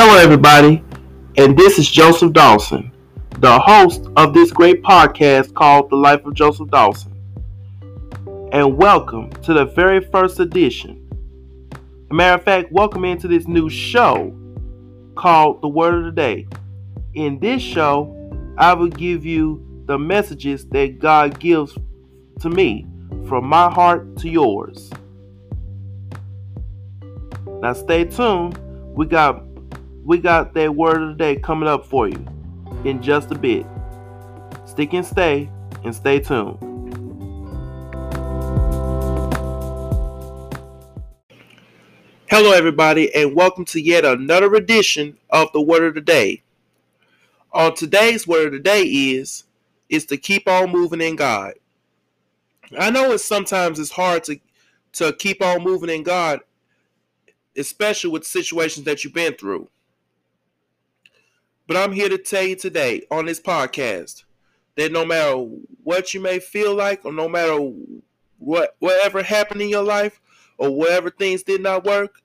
Hello, everybody, and this is Joseph Dawson, the host of this great podcast called The Life of Joseph Dawson. And welcome to the very first edition. Matter of fact, welcome into this new show called The Word of the Day. In this show, I will give you the messages that God gives to me from my heart to yours. Now stay tuned. We got we got that word of the day coming up for you in just a bit. Stick and stay and stay tuned. Hello everybody and welcome to yet another edition of the word of the day. On today's word of the day is is to keep on moving in God. I know it's sometimes it's hard to to keep on moving in God, especially with situations that you've been through. But I'm here to tell you today on this podcast that no matter what you may feel like, or no matter what whatever happened in your life, or whatever things did not work,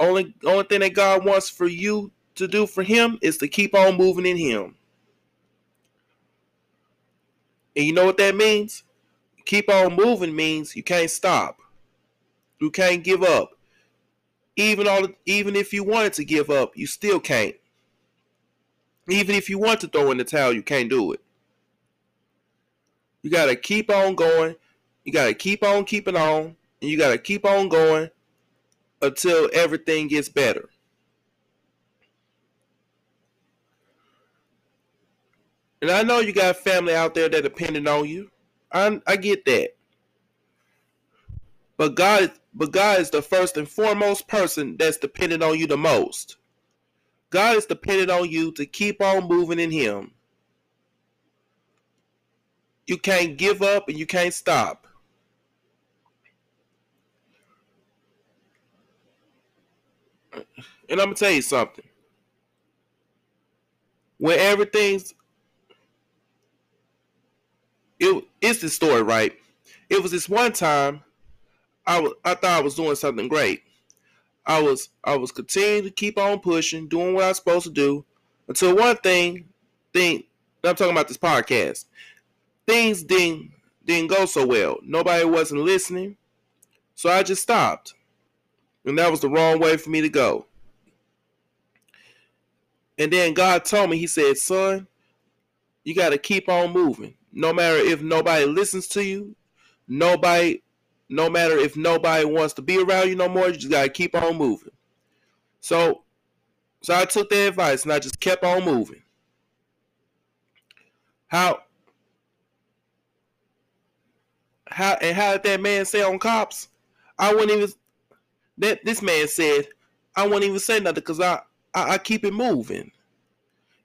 only only thing that God wants for you to do for Him is to keep on moving in Him. And you know what that means? Keep on moving means you can't stop. You can't give up. Even all even if you wanted to give up, you still can't. Even if you want to throw in the towel, you can't do it. You got to keep on going. You got to keep on keeping on. And you got to keep on going until everything gets better. And I know you got family out there that depending on you. I I get that. But God but God is the first and foremost person that's dependent on you the most. God is dependent on you to keep on moving in him. You can't give up and you can't stop. And I'm gonna tell you something. When everything's it, it's the story, right? It was this one time I was I thought I was doing something great. I was I was continuing to keep on pushing, doing what I was supposed to do, until one thing thing I'm talking about this podcast. Things didn't didn't go so well. Nobody wasn't listening. So I just stopped. And that was the wrong way for me to go. And then God told me, He said, Son, you got to keep on moving. No matter if nobody listens to you, nobody, no matter if nobody wants to be around you no more, you just got to keep on moving. So, so I took the advice and I just kept on moving. How, how, and how did that man say on cops? I wouldn't even, that this man said, I wouldn't even say nothing because I, I, I keep it moving.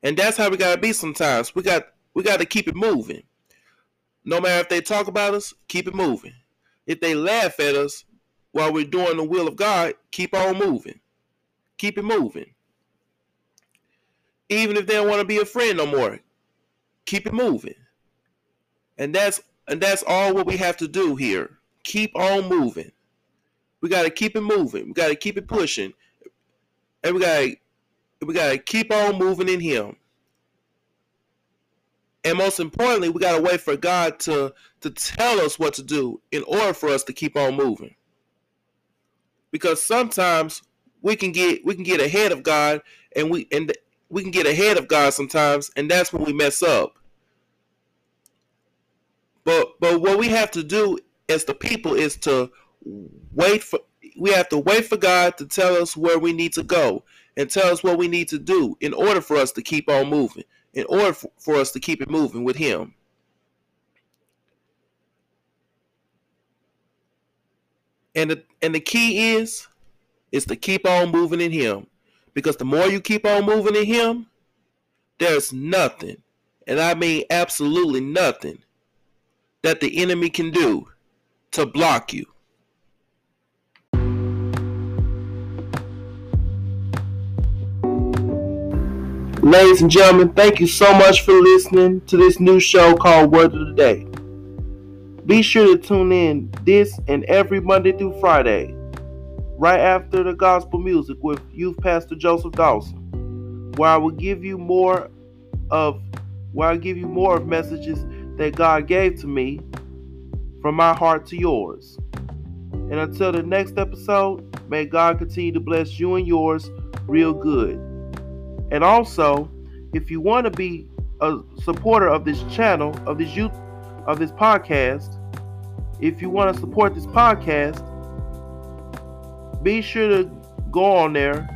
And that's how we gotta be sometimes. We got we gotta keep it moving. No matter if they talk about us, keep it moving. If they laugh at us while we're doing the will of God, keep on moving. Keep it moving. Even if they don't want to be a friend no more, keep it moving. And that's and that's all what we have to do here. Keep on moving. We got to keep it moving. We got to keep it pushing. And we got to we got to keep on moving in him. And most importantly, we got to wait for God to to tell us what to do in order for us to keep on moving. Because sometimes we can get we can get ahead of God and we and we can get ahead of God sometimes and that's when we mess up. But but what we have to do as the people is to wait for we have to wait for God to tell us where we need to go and tell us what we need to do in order for us to keep on moving, in order for, us to keep it moving with Him. And the, and the key is is to keep on moving in Him, because the more you keep on moving in Him, there's nothing, and I mean absolutely nothing, that the enemy can do to block you. Ladies and gentlemen, thank you so much for listening to this new show called Word of the Day. Be sure to tune in this and every Monday through Friday, right after the gospel music with Youth Pastor Joseph Dawson. where I will give you more of where I give you more of messages that God gave to me from my heart to yours. And until the next episode, may God continue to bless you and yours real good. And also, if you want to be a supporter of this channel, of this youth, of this podcast, if you want to support this podcast, be sure to go on there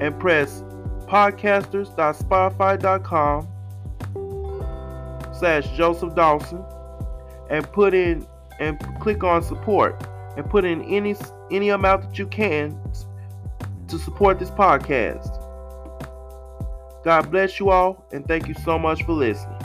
and press podcasters.spotify.com slash Joseph Dawson and put in and click on support and put in any any amount that you can to support this podcast. God bless you all and thank you so much for listening.